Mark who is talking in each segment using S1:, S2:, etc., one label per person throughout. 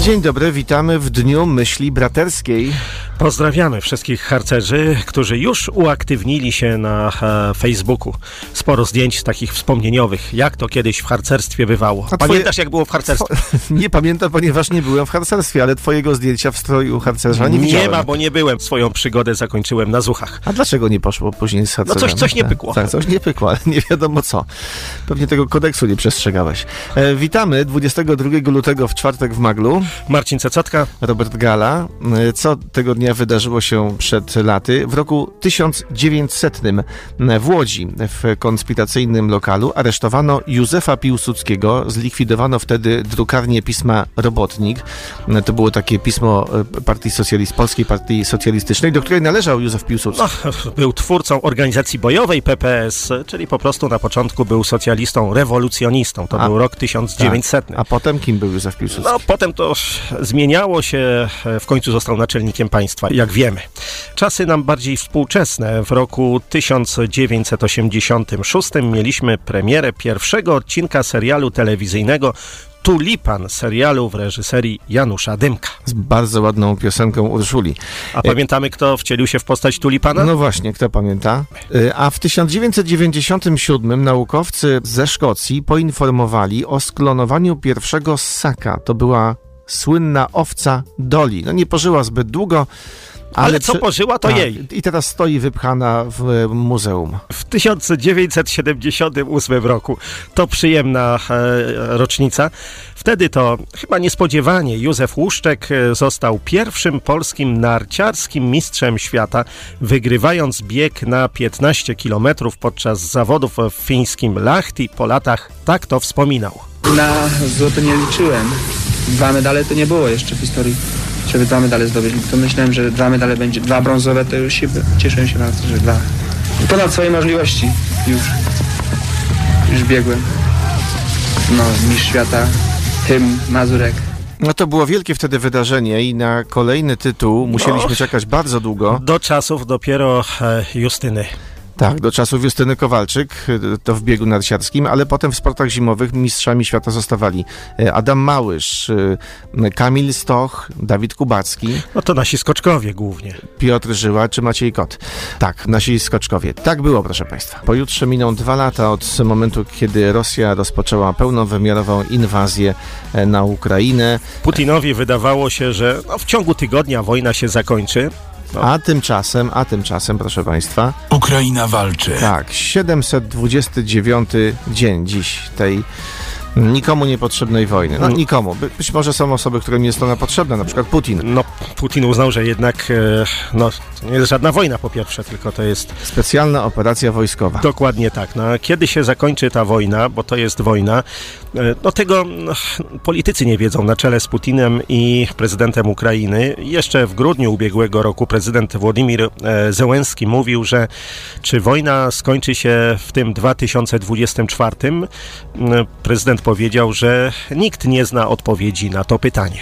S1: Dzień dobry, witamy w Dniu Myśli Braterskiej.
S2: Pozdrawiamy wszystkich harcerzy, którzy już uaktywnili się na e, Facebooku. Sporo zdjęć takich wspomnieniowych, jak to kiedyś w harcerstwie bywało.
S1: A twoje-
S2: Pamiętasz, jak było w harcerstwie?
S1: Nie pamiętam, ponieważ nie byłem w harcerstwie, ale twojego zdjęcia w stroju harcerza nie,
S2: Nie
S1: widziałem.
S2: ma, bo nie byłem. Swoją przygodę zakończyłem na Zuchach.
S1: A dlaczego nie poszło później z harcerzem?
S2: No coś- coś nie
S1: Tak,
S2: pykło.
S1: Tak, coś nie pykło, ale nie wiadomo co. Pewnie tego kodeksu nie przestrzegałeś. E, witamy 22 lutego w czwartek w Maglu.
S2: Marcin Cecotka,
S1: Robert Gala. E, Co tego dnia wydarzyło się przed laty? W roku 1900 w Łodzi, w konspiracyjnym lokalu, aresztowano Józefa Piłsudskiego. Zlikwidowano wtedy drukarnię pisma Robotnik. To było takie pismo e, Partii Socjalist, Polskiej Partii Socjalistycznej, do której należał Józef Piłsudski.
S2: no, był twórcą organizacji bojowej PPS, czyli po prostu na początku był socjalistą, rewolucjonistą. To
S1: A-
S2: był rok 1900.
S1: A potem kim był Józef Piłsudski?
S2: No, potem to zmieniało się, e, w końcu został naczelnikiem państwa, jak wiemy. Czasy nam bardziej współczesne. W roku 1986 mieliśmy premierę pierwszego odcinka serialu telewizyjnego Tulipan, serialu w reżyserii Janusza Dymka.
S1: Z bardzo ładną piosenką Urszuli.
S2: A pamiętamy, kto wcielił się w postać Tulipana?
S1: No właśnie, kto pamięta? Y, A w 1997 naukowcy ze Szkocji poinformowali o sklonowaniu pierwszego ssaka. To była słynna owca Dolly. No nie pożyła zbyt długo, ale...
S2: Ale co pożyła, to
S1: Tak,
S2: jej.
S1: I teraz stoi wypchana w e, muzeum.
S2: W 1978 roku. To przyjemna e, rocznica. Wtedy to chyba niespodziewanie Józef Łuszczek e, został pierwszym polskim narciarskim mistrzem świata, wygrywając bieg na 15 km podczas zawodów w fińskim Lahti. Po latach tak to wspominał.
S3: Na złoto nie liczyłem. Dwa medale to nie było jeszcze w historii, żeby dwa medale zdobyć. To myślałem, że dwa medale będzie, dwa brązowe to już się cieszyłem się bardzo, że dwa. Ponad swoje możliwości już, już biegłem. No, mistrz świata, hymn, Mazurek.
S1: No to było wielkie wtedy wydarzenie i na kolejny tytuł musieliśmy
S2: No.
S1: czekać bardzo długo.
S2: Do czasów dopiero e, Justyny.
S1: Tak, do czasów Justyny Kowalczyk, y, to w biegu narciarskim, ale potem w sportach zimowych mistrzami świata zostawali y, Adam Małysz, y, Kamil Stoch, Dawid Kubacki,
S2: No to nasi skoczkowie głównie.
S1: Piotr Żyła czy Maciej Kot. Tak, nasi skoczkowie. Tak było, proszę Państwa. Pojutrze miną dwa lata od momentu, kiedy Rosja rozpoczęła pełnowymiarową inwazję e, na Ukrainę,
S2: Putinowi wydawało się, że no, w ciągu tygodnia wojna się zakończy. No.
S1: a tymczasem, a tymczasem, proszę Państwa,
S4: Ukraina walczy.
S1: Tak, 729 dzień dziś tej nikomu niepotrzebnej wojny. No nikomu. By, być może są osoby, którym jest ona potrzebna, na przykład Putin.
S2: No, Putin uznał, że jednak e, no, to nie jest żadna wojna po pierwsze, tylko to jest
S1: Specjalna operacja wojskowa.
S2: dokładnie tak. No, kiedy się zakończy ta wojna, bo to jest wojna, e, no tego no, politycy nie wiedzą na czele z Putinem i prezydentem Ukrainy. Jeszcze w grudniu ubiegłego roku prezydent Władimir e, Zełenski mówił, że czy wojna skończy się w tym 2024, m, prezydent powiedział, że nikt nie zna odpowiedzi na to pytanie.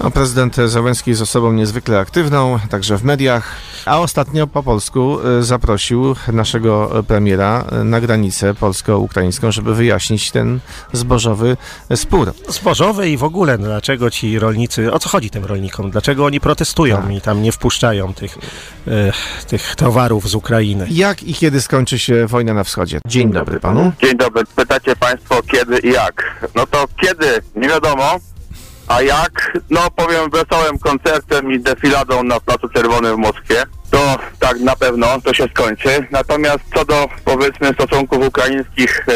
S1: No, prezydent Załęski jest osobą niezwykle aktywną, także w mediach, a ostatnio po polsku e, zaprosił naszego premiera e, na granicę polsko-ukraińską, żeby wyjaśnić ten zbożowy e, spór.
S2: zbożowe i w ogóle no, dlaczego ci rolnicy, o co chodzi tym rolnikom, dlaczego oni protestują
S1: Tak.
S2: i tam nie wpuszczają tych, e, tych towarów z Ukrainy.
S1: Jak i kiedy skończy się wojna na wschodzie? Dzień dobry panu.
S5: Dzień dobry. Pytacie Państwo kiedy i jak. No to kiedy? Nie wiadomo. A jak? No powiem wesołym koncertem i defiladą na Placu Czerwonym w Moskwie. To tak na pewno to się skończy. Natomiast co do powiedzmy stosunków ukraińskich e,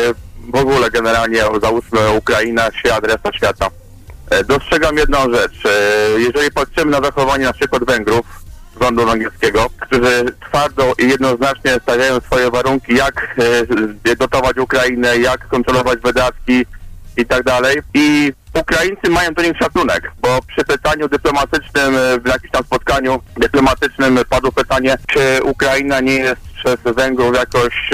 S5: w ogóle generalnie załóżmy Ukraina, świat, reszta świata. E, Dostrzegam jedną rzecz. E, Jeżeli patrzymy na zachowanie na przykład Węgrów, rządu węgierskiego, którzy twardo i jednoznacznie stawiają swoje warunki, jak dotować Ukrainę, jak kontrolować wydatki i tak dalej. I Ukraińcy mają do nich szacunek, bo przy pytaniu dyplomatycznym, e, w jakimś tam spotkaniu dyplomatycznym padło pytanie, czy Ukraina nie jest przez Węgrów jakoś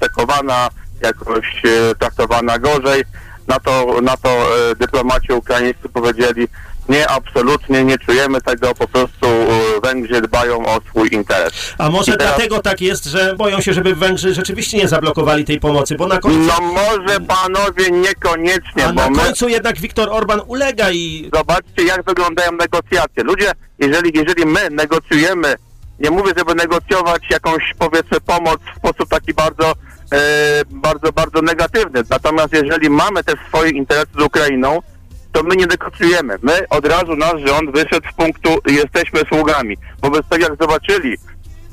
S5: sekowana, jakoś e, traktowana gorzej. Na to, na to e, dyplomaci ukraińscy powiedzieli, nie, absolutnie nie czujemy tego, po prostu e, Węgrzy dbają o swój interes.
S2: A może
S5: teraz-
S2: dlatego tak jest, że boją się, żeby Węgrzy rzeczywiście nie zablokowali tej pomocy, bo na końcu,
S5: No może panowie niekoniecznie,
S2: a
S5: bo
S2: na
S5: my...
S2: końcu jednak Viktor Orban ulega i
S5: Zobaczcie, jak wyglądają negocjacje. Ludzie, jeżeli, jeżeli my negocjujemy, nie mówię, żeby negocjować jakąś, powiedzmy, pomoc w sposób taki bardzo, e, bardzo, bardzo negatywny. Natomiast jeżeli mamy te swoje interesy z Ukrainą, to my nie negocjujemy. My od razu nasz rząd wyszedł z punktu jesteśmy sługami. Wobec tego, jak zobaczyli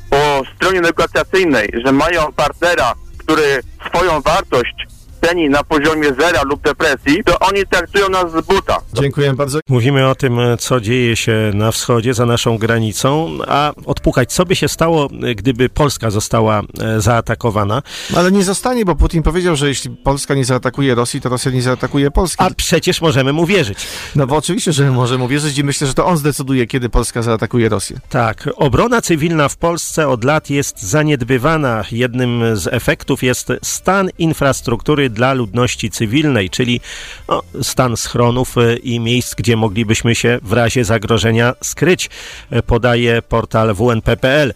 S5: po stronie negocjacyjnej, że mają partnera, który swoją wartość ceni na poziomie zera lub depresji, to oni traktują nas z buta.
S1: Dziękuję bardzo.
S2: Mówimy o tym, co dzieje się na wschodzie, za naszą granicą, a odpukać, co by się stało, gdyby Polska została e, zaatakowana.
S1: Ale nie zostanie, bo Putin powiedział, że jeśli Polska nie zaatakuje Rosji, to Rosja nie zaatakuje Polski.
S2: A przecież możemy mu wierzyć.
S1: No bo oczywiście, że możemy uwierzyć i myślę, że to on zdecyduje, kiedy Polska zaatakuje Rosję.
S2: Tak, obrona cywilna w Polsce od lat jest zaniedbywana. Jednym z efektów jest stan infrastruktury dla ludności cywilnej, czyli no, stan schronów e, i miejsc, gdzie moglibyśmy się w razie zagrożenia skryć, e, podaje portal WNP.pl.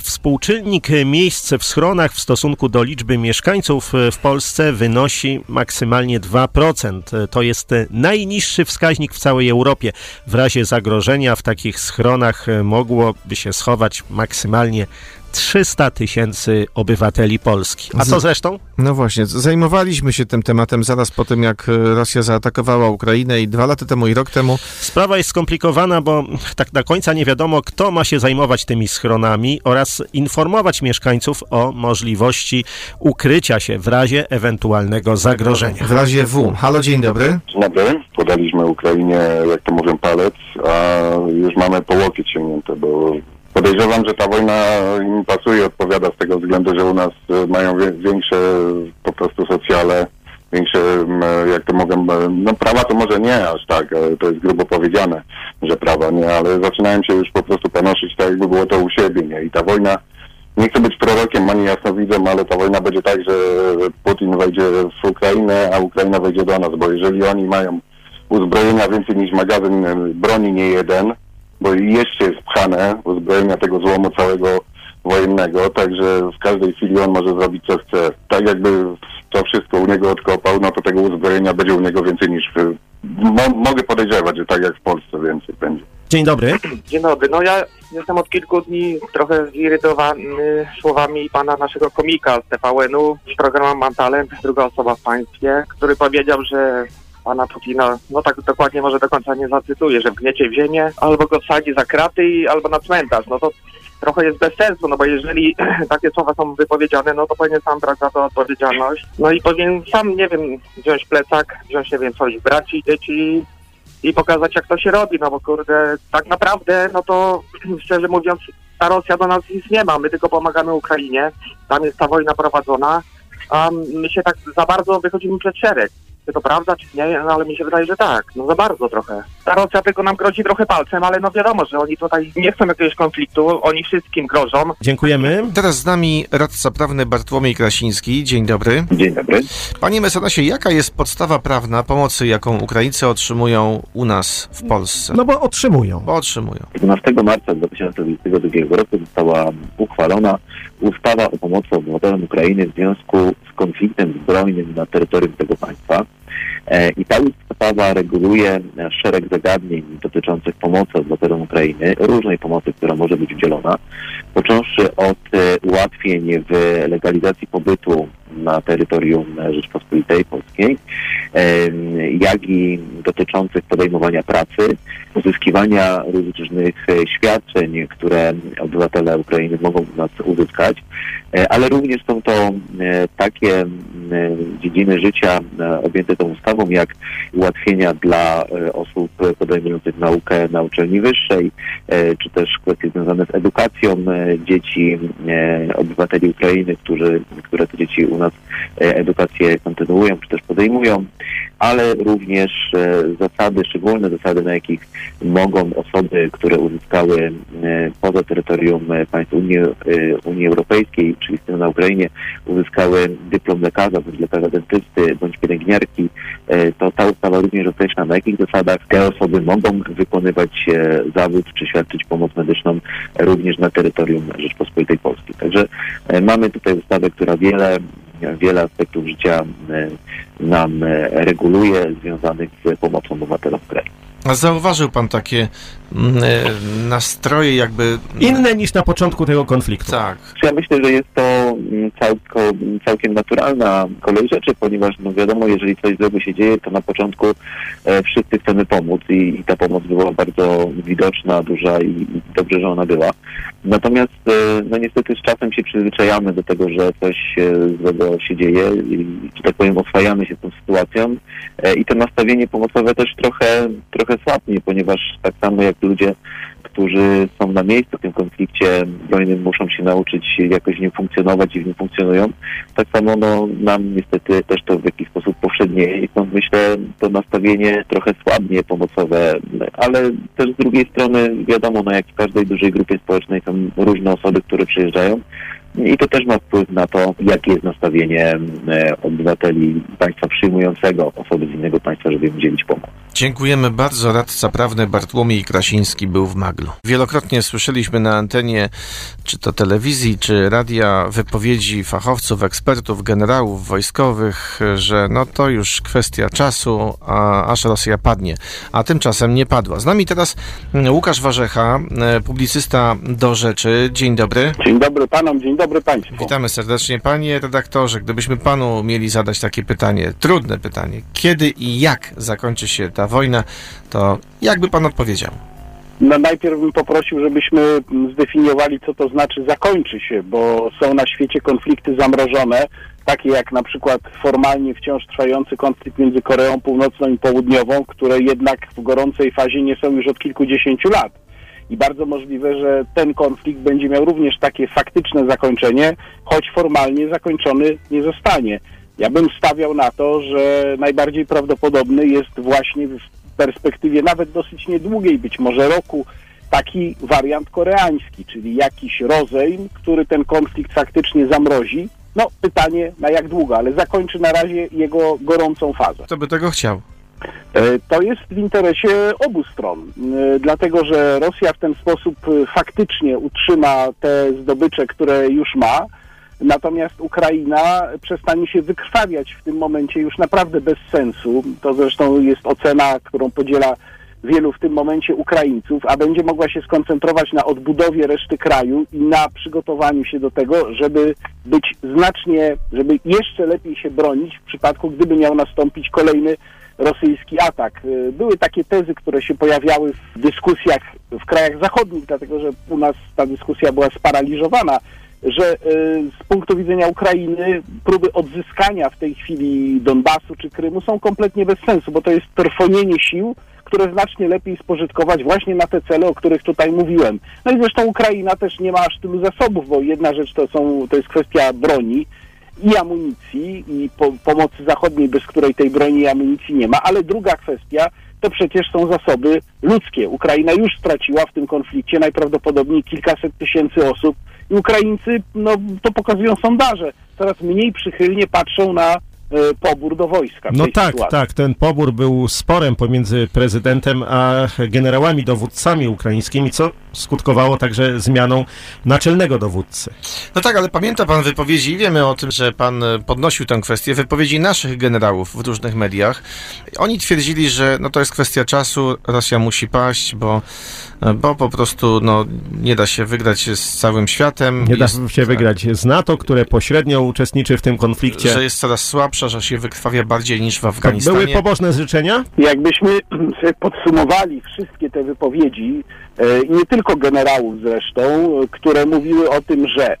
S2: Współczynnik miejsc w schronach w stosunku do liczby mieszkańców e, w Polsce wynosi maksymalnie 2%. E, To jest najniższy wskaźnik w całej Europie. W razie zagrożenia w takich schronach mogłoby się schować maksymalnie 300 tysięcy obywateli Polski. A co zresztą?
S1: No właśnie, zajmowaliśmy się tym tematem zaraz po tym, jak e, Rosja zaatakowała Ukrainę i dwa lata temu i rok temu.
S2: Sprawa jest skomplikowana, bo tak do końca nie wiadomo, kto ma się zajmować tymi schronami oraz informować mieszkańców o możliwości ukrycia się w razie ewentualnego zagrożenia.
S1: W razie W. Halo, dzień dobry.
S4: Dzień dobry. Podaliśmy Ukrainie, jak to mówią, palec, a już mamy po łokieć sięgnięte, bo podejrzewam, że ta wojna im pasuje, odpowiada z tego względu, że u nas e, mają większe po prostu socjale, większe, jak to e, no prawa to może nie aż tak, e, to jest grubo powiedziane, że prawa nie, ale zaczynają się już po prostu panoszyć tak, jakby było to u siebie, nie? I ta wojna nie chcę być prorokiem ani jasnowidzem, ale ta wojna będzie tak, że Putin wejdzie w Ukrainę, a Ukraina wejdzie do nas, bo jeżeli oni mają uzbrojenia więcej niż magazyn e, broni nie jeden, bo jeszcze jest pchane uzbrojenia tego złomu całego wojennego, także w każdej chwili on może zrobić co chce. Tak jakby to wszystko u niego odkopał, no to tego uzbrojenia będzie u niego więcej niż w... Mo, mogę podejrzewać, że tak jak w Polsce więcej będzie.
S2: Dzień dobry.
S6: Dzień dobry. No ja jestem od kilku dni trochę zirytowany słowami pana naszego komika z TVN-u z Mam Talent, druga osoba w państwie, który powiedział, że pana Putina, no tak dokładnie może do końca nie zacytuję, że wgniecie w ziemię, albo go wsadzi za kraty, albo na cmentarz. No to trochę jest bez sensu, no bo jeżeli takie słowa są wypowiedziane, no to powinien sam brać za to odpowiedzialność. No i powinien sam, nie wiem, wziąć plecak, wziąć, nie wiem, swoich braci, dzieci i pokazać, jak to się robi, no bo kurde, tak naprawdę, no to szczerze mówiąc, ta Rosja do nas nic nie ma, my tylko pomagamy Ukrainie, tam jest ta wojna prowadzona, a my się tak za bardzo wychodzimy przed szereg. Czy to prawda, czy nie, no ale mi się wydaje, że tak, no za bardzo trochę. Ta Rosja tylko nam grozi trochę palcem, ale no wiadomo, że oni tutaj nie chcą jakiegoś konfliktu, oni wszystkim grożą,
S2: Dziękujemy.
S1: Teraz z nami radca prawny Bartłomiej Krasiński. Dzień dobry.
S4: Dzień dobry.
S1: Panie mecenasie, jaka jest podstawa prawna pomocy, jaką Ukraińcy otrzymują u nas w Polsce?
S7: No bo otrzymują.
S1: Bo otrzymują.
S8: 12 marca 2022 roku została uchwalona ustawa o pomocy obywatelom Ukrainy w związku z konfliktem zbrojnym na terytorium tego państwa. E, I ta ustawa reguluje e, szereg zagadnień dotyczących pomocy obywatelom Ukrainy, różnej pomocy, która może być udzielona, począwszy od e, ułatwień w legalizacji pobytu na terytorium Rzeczpospolitej Polskiej, jak i dotyczących podejmowania pracy, uzyskiwania różnych e, świadczeń, które obywatele Ukrainy mogą u nas uzyskać, e, ale również są to e, takie dziedziny życia objęte tą ustawą, jak ułatwienia dla osób podejmujących naukę na uczelni wyższej, czy też kwestie związane z edukacją dzieci, obywateli Ukrainy, którzy, które te dzieci u nas e, edukację kontynuują, czy też podejmują. ale również e, zasady, szczególne zasady, na jakich mogą osoby, które uzyskały e, poza terytorium państw Unii, Unii Europejskiej, czyli na Ukrainie, uzyskały dyplom lekarza, bądź lekarza dentysty, bądź pielęgniarki, to ta ustawa również określa, na jakich zasadach te osoby mogą wykonywać zawód czy świadczyć pomoc medyczną również na terytorium Rzeczpospolitej Polskiej. Także mamy tutaj ustawę, która wiele wiele aspektów życia e, nam e, reguluje związanych z pomocą obywatelom kraju.
S1: A zauważył pan takie mm, e, nastroje jakby...
S2: Inne niż na początku tego konfliktu.
S1: Tak.
S8: Ja myślę, że jest to mm, całko, całkiem naturalna kolej rzeczy, ponieważ no wiadomo, jeżeli coś złego się dzieje, to na początku e, wszyscy chcemy pomóc i, i ta pomoc była bardzo widoczna, duża i, i dobrze, że ona była. Natomiast e, no niestety z czasem się przyzwyczajamy do tego, że coś e, złego się dzieje i, że tak powiem, oswajamy się z tą sytuacją e, i to nastawienie pomocowe też trochę, trochę słabnie, ponieważ tak samo jak ludzie którzy są na miejscu w tym konflikcie zbrojnym, muszą się nauczyć jakoś w nim funkcjonować i w nim funkcjonują. Tak samo no, nam niestety też to w jakiś sposób powszednieje i stąd myślę to nastawienie trochę słabnie pomocowe, ale też z drugiej strony wiadomo, no jak w każdej dużej grupie społecznej są różne osoby, które przyjeżdżają i to też ma wpływ na to, jakie jest nastawienie e, obywateli państwa przyjmującego osoby z innego państwa, żeby im udzielić pomoc.
S1: Dziękujemy bardzo. Radca prawny Bartłomiej Krasiński był w Maglu. Wielokrotnie słyszeliśmy na antenie, czy to telewizji, czy radia, wypowiedzi fachowców, ekspertów, generałów wojskowych, że no to już kwestia czasu, a, aż Rosja padnie. A tymczasem nie padła. Z nami teraz mm, Łukasz Warzecha, e, publicysta do rzeczy. Dzień dobry.
S7: Dzień dobry panom, dzień dobry państwu.
S1: Witamy serdecznie. Panie redaktorze, gdybyśmy panu mieli zadać takie pytanie, trudne pytanie, kiedy i jak zakończy się ta wojna, to jakby pan odpowiedział?
S7: No najpierw bym poprosił, żebyśmy zdefiniowali, co to znaczy zakończy się, bo są na świecie konflikty zamrożone, takie jak na przykład formalnie wciąż trwający konflikt między Koreą Północną i Południową, które jednak w gorącej fazie nie są już od kilkudziesięciu lat. I bardzo możliwe, że ten konflikt będzie miał również takie faktyczne zakończenie, choć formalnie zakończony nie zostanie. Ja bym stawiał na to, że najbardziej prawdopodobny jest właśnie w perspektywie nawet dosyć niedługiej, być może roku, taki wariant koreański, czyli jakiś rozejm, który ten konflikt faktycznie zamrozi. No, pytanie na jak długo, ale zakończy na razie jego gorącą fazę.
S1: Kto by tego chciał?
S7: E, To jest w interesie obu stron, e, dlatego że Rosja w ten sposób e, faktycznie utrzyma te zdobycze, które już ma, natomiast Ukraina przestanie się wykrwawiać w tym momencie już naprawdę bez sensu. To zresztą jest ocena, którą podziela wielu w tym momencie Ukraińców, a będzie mogła się skoncentrować na odbudowie reszty kraju i na przygotowaniu się do tego, żeby być znacznie, żeby jeszcze lepiej się bronić w przypadku, gdyby miał nastąpić kolejny rosyjski atak. Y, Były takie tezy, które się pojawiały w dyskusjach w krajach zachodnich, dlatego że u nas ta dyskusja była sparaliżowana, że y, z punktu widzenia Ukrainy próby odzyskania w tej chwili Donbasu czy Krymu są kompletnie bez sensu, bo to jest trwonienie sił, które znacznie lepiej spożytkować właśnie na te cele, o których tutaj mówiłem. No i zresztą Ukraina też nie ma aż tylu zasobów, bo jedna rzecz to, są, to jest kwestia broni, i amunicji i po, pomocy zachodniej, bez której tej broni i amunicji nie ma, ale druga kwestia to przecież są zasoby ludzkie. Ukraina już straciła w tym konflikcie najprawdopodobniej kilkaset tysięcy osób i Ukraińcy, no to pokazują sondaże, coraz mniej przychylnie patrzą na pobór do wojska.
S2: No tak,
S7: sytuacji.
S2: tak. Ten pobór był sporem pomiędzy prezydentem a generałami dowódcami ukraińskimi, co skutkowało także zmianą naczelnego dowódcy.
S1: No tak, ale pamięta pan wypowiedzi, i wiemy o tym, że pan e, podnosił tę kwestię, wypowiedzi naszych generałów w różnych mediach. Oni twierdzili, że no to jest kwestia czasu, Rosja musi paść, bo, e, bo po prostu no, nie da się wygrać z całym światem.
S2: Nie da
S1: Jest-
S2: się wygrać z NATO, które pośrednio uczestniczy w tym konflikcie.
S1: Że jest coraz słabsza, że się wykrwawia bardziej niż w
S2: Tak,
S1: Afganistanie.
S2: były pobożne życzenia?
S7: Jakbyśmy sobie podsumowali wszystkie te wypowiedzi, e, i nie tylko generałów zresztą, które mówiły o tym, że e,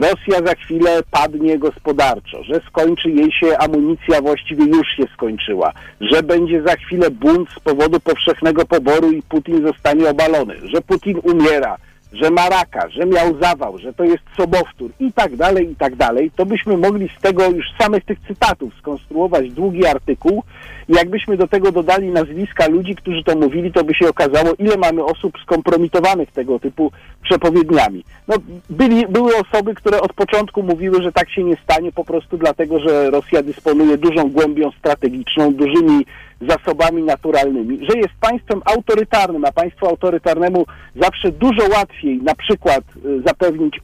S7: Rosja za chwilę padnie gospodarczo, że skończy jej się amunicja, właściwie już się skończyła, że będzie za chwilę bunt z powodu powszechnego poboru i Putin zostanie obalony, że Putin umiera, że ma raka, że miał zawał, że to jest sobowtór i tak dalej, i tak dalej, to byśmy mogli z tego już samych tych cytatów skonstruować długi artykuł jakbyśmy do tego dodali nazwiska ludzi, którzy to mówili, to by się okazało, ile mamy osób skompromitowanych tego typu przepowiedniami. No, byli, były osoby, które od początku mówiły, że tak się nie stanie po prostu dlatego, że Rosja dysponuje dużą głębią strategiczną, dużymi zasobami naturalnymi, że jest państwem autorytarnym, a państwu autorytarnemu zawsze dużo łatwiej na przykład y, zapewnić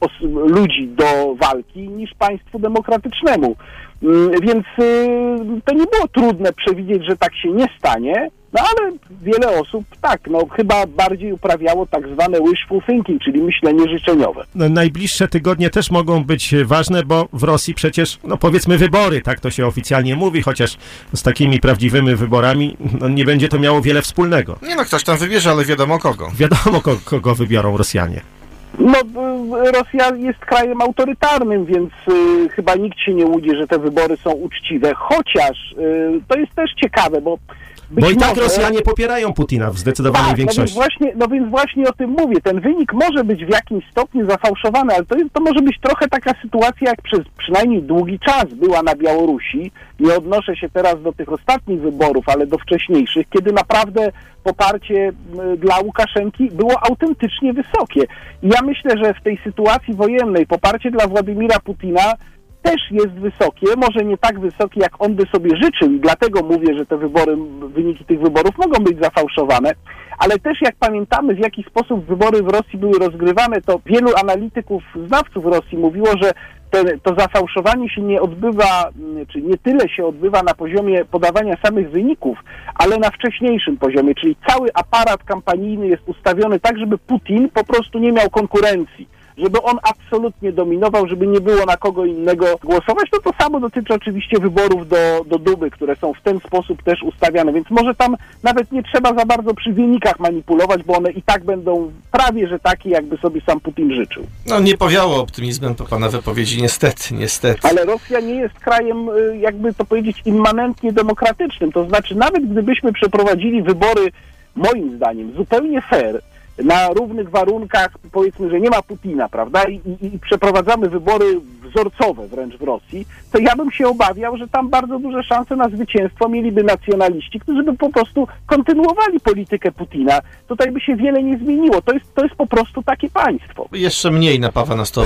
S7: ludzi do walki niż państwu demokratycznemu. Mm, Więc y, to nie było trudne przewidzieć, że tak się nie stanie, no ale wiele osób tak, no chyba bardziej uprawiało tak zwane wishful thinking, czyli myślenie życzeniowe.
S2: No, Najbliższe tygodnie też mogą być ważne, bo w Rosji przecież, no powiedzmy wybory, tak to się oficjalnie mówi, chociaż z takimi prawdziwymi wyborami no, nie będzie to miało wiele wspólnego.
S1: Nie no, ktoś tam wybierze, ale wiadomo kogo.
S2: Wiadomo, ko- kogo wybiorą Rosjanie.
S7: No, Rosja jest krajem autorytarnym, więc y, chyba nikt się nie łudzi, że te wybory są uczciwe. Chociaż y, to jest też ciekawe, bo. Być
S2: Bo i tak
S7: może-
S2: Rosjanie popierają Putina w zdecydowanej
S7: tak, no więc,
S2: większości.
S7: właśnie, no więc właśnie o tym mówię. Ten wynik może być w jakimś stopniu zafałszowany, ale to, jest, to może być trochę taka sytuacja, jak przez przynajmniej długi czas była na Białorusi. Nie odnoszę się teraz do tych ostatnich wyborów, ale do wcześniejszych, kiedy naprawdę poparcie dla Łukaszenki było autentycznie wysokie. I ja myślę, że w tej sytuacji wojennej poparcie dla Władimira Putina też jest wysokie, może nie tak wysokie, jak on by sobie życzył i dlatego mówię, że te wybory, wyniki tych wyborów mogą być zafałszowane, ale też jak pamiętamy, w jaki sposób wybory w Rosji były rozgrywane, to wielu analityków, znawców Rosji mówiło, że te, to zafałszowanie się nie odbywa, mm, czy nie tyle się odbywa na poziomie podawania samych wyników, ale na wcześniejszym poziomie, czyli cały aparat kampanijny jest ustawiony tak, żeby Putin po prostu nie miał konkurencji żeby on absolutnie dominował, żeby nie było na kogo innego głosować. No to samo dotyczy oczywiście wyborów do, do Duby, które są w ten sposób też ustawiane, więc może tam nawet nie trzeba za bardzo przy wynikach manipulować, bo one i tak będą prawie, że takie, jakby sobie sam Putin życzył.
S1: No nie powiało optymizmem po pana wypowiedzi, niestety, niestety.
S7: Ale Rosja nie jest krajem, y, jakby to powiedzieć, immanentnie demokratycznym. To znaczy, nawet gdybyśmy przeprowadzili wybory, moim zdaniem, zupełnie fair, na równych warunkach, powiedzmy, że nie ma Putina, prawda, i, i, i przeprowadzamy wybory wzorcowe wręcz w Rosji, to ja bym się obawiał, że tam bardzo duże szanse na zwycięstwo mieliby nacjonaliści, którzy by po prostu kontynuowali politykę Putina. Tutaj by się wiele nie zmieniło. To jest, to jest po prostu takie państwo.
S1: Jeszcze mniej napawa nas to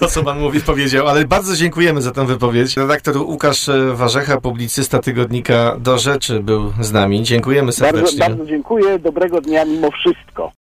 S1: to co pan mówi, powiedział, ale bardzo dziękujemy za tę wypowiedź. Redaktor Łukasz e, Warzecha, publicysta tygodnika Do Rzeczy był z nami. Dziękujemy
S7: Bardzo,
S1: serdecznie.
S7: bardzo dziękuję. Dobrego dnia mimo wszystko.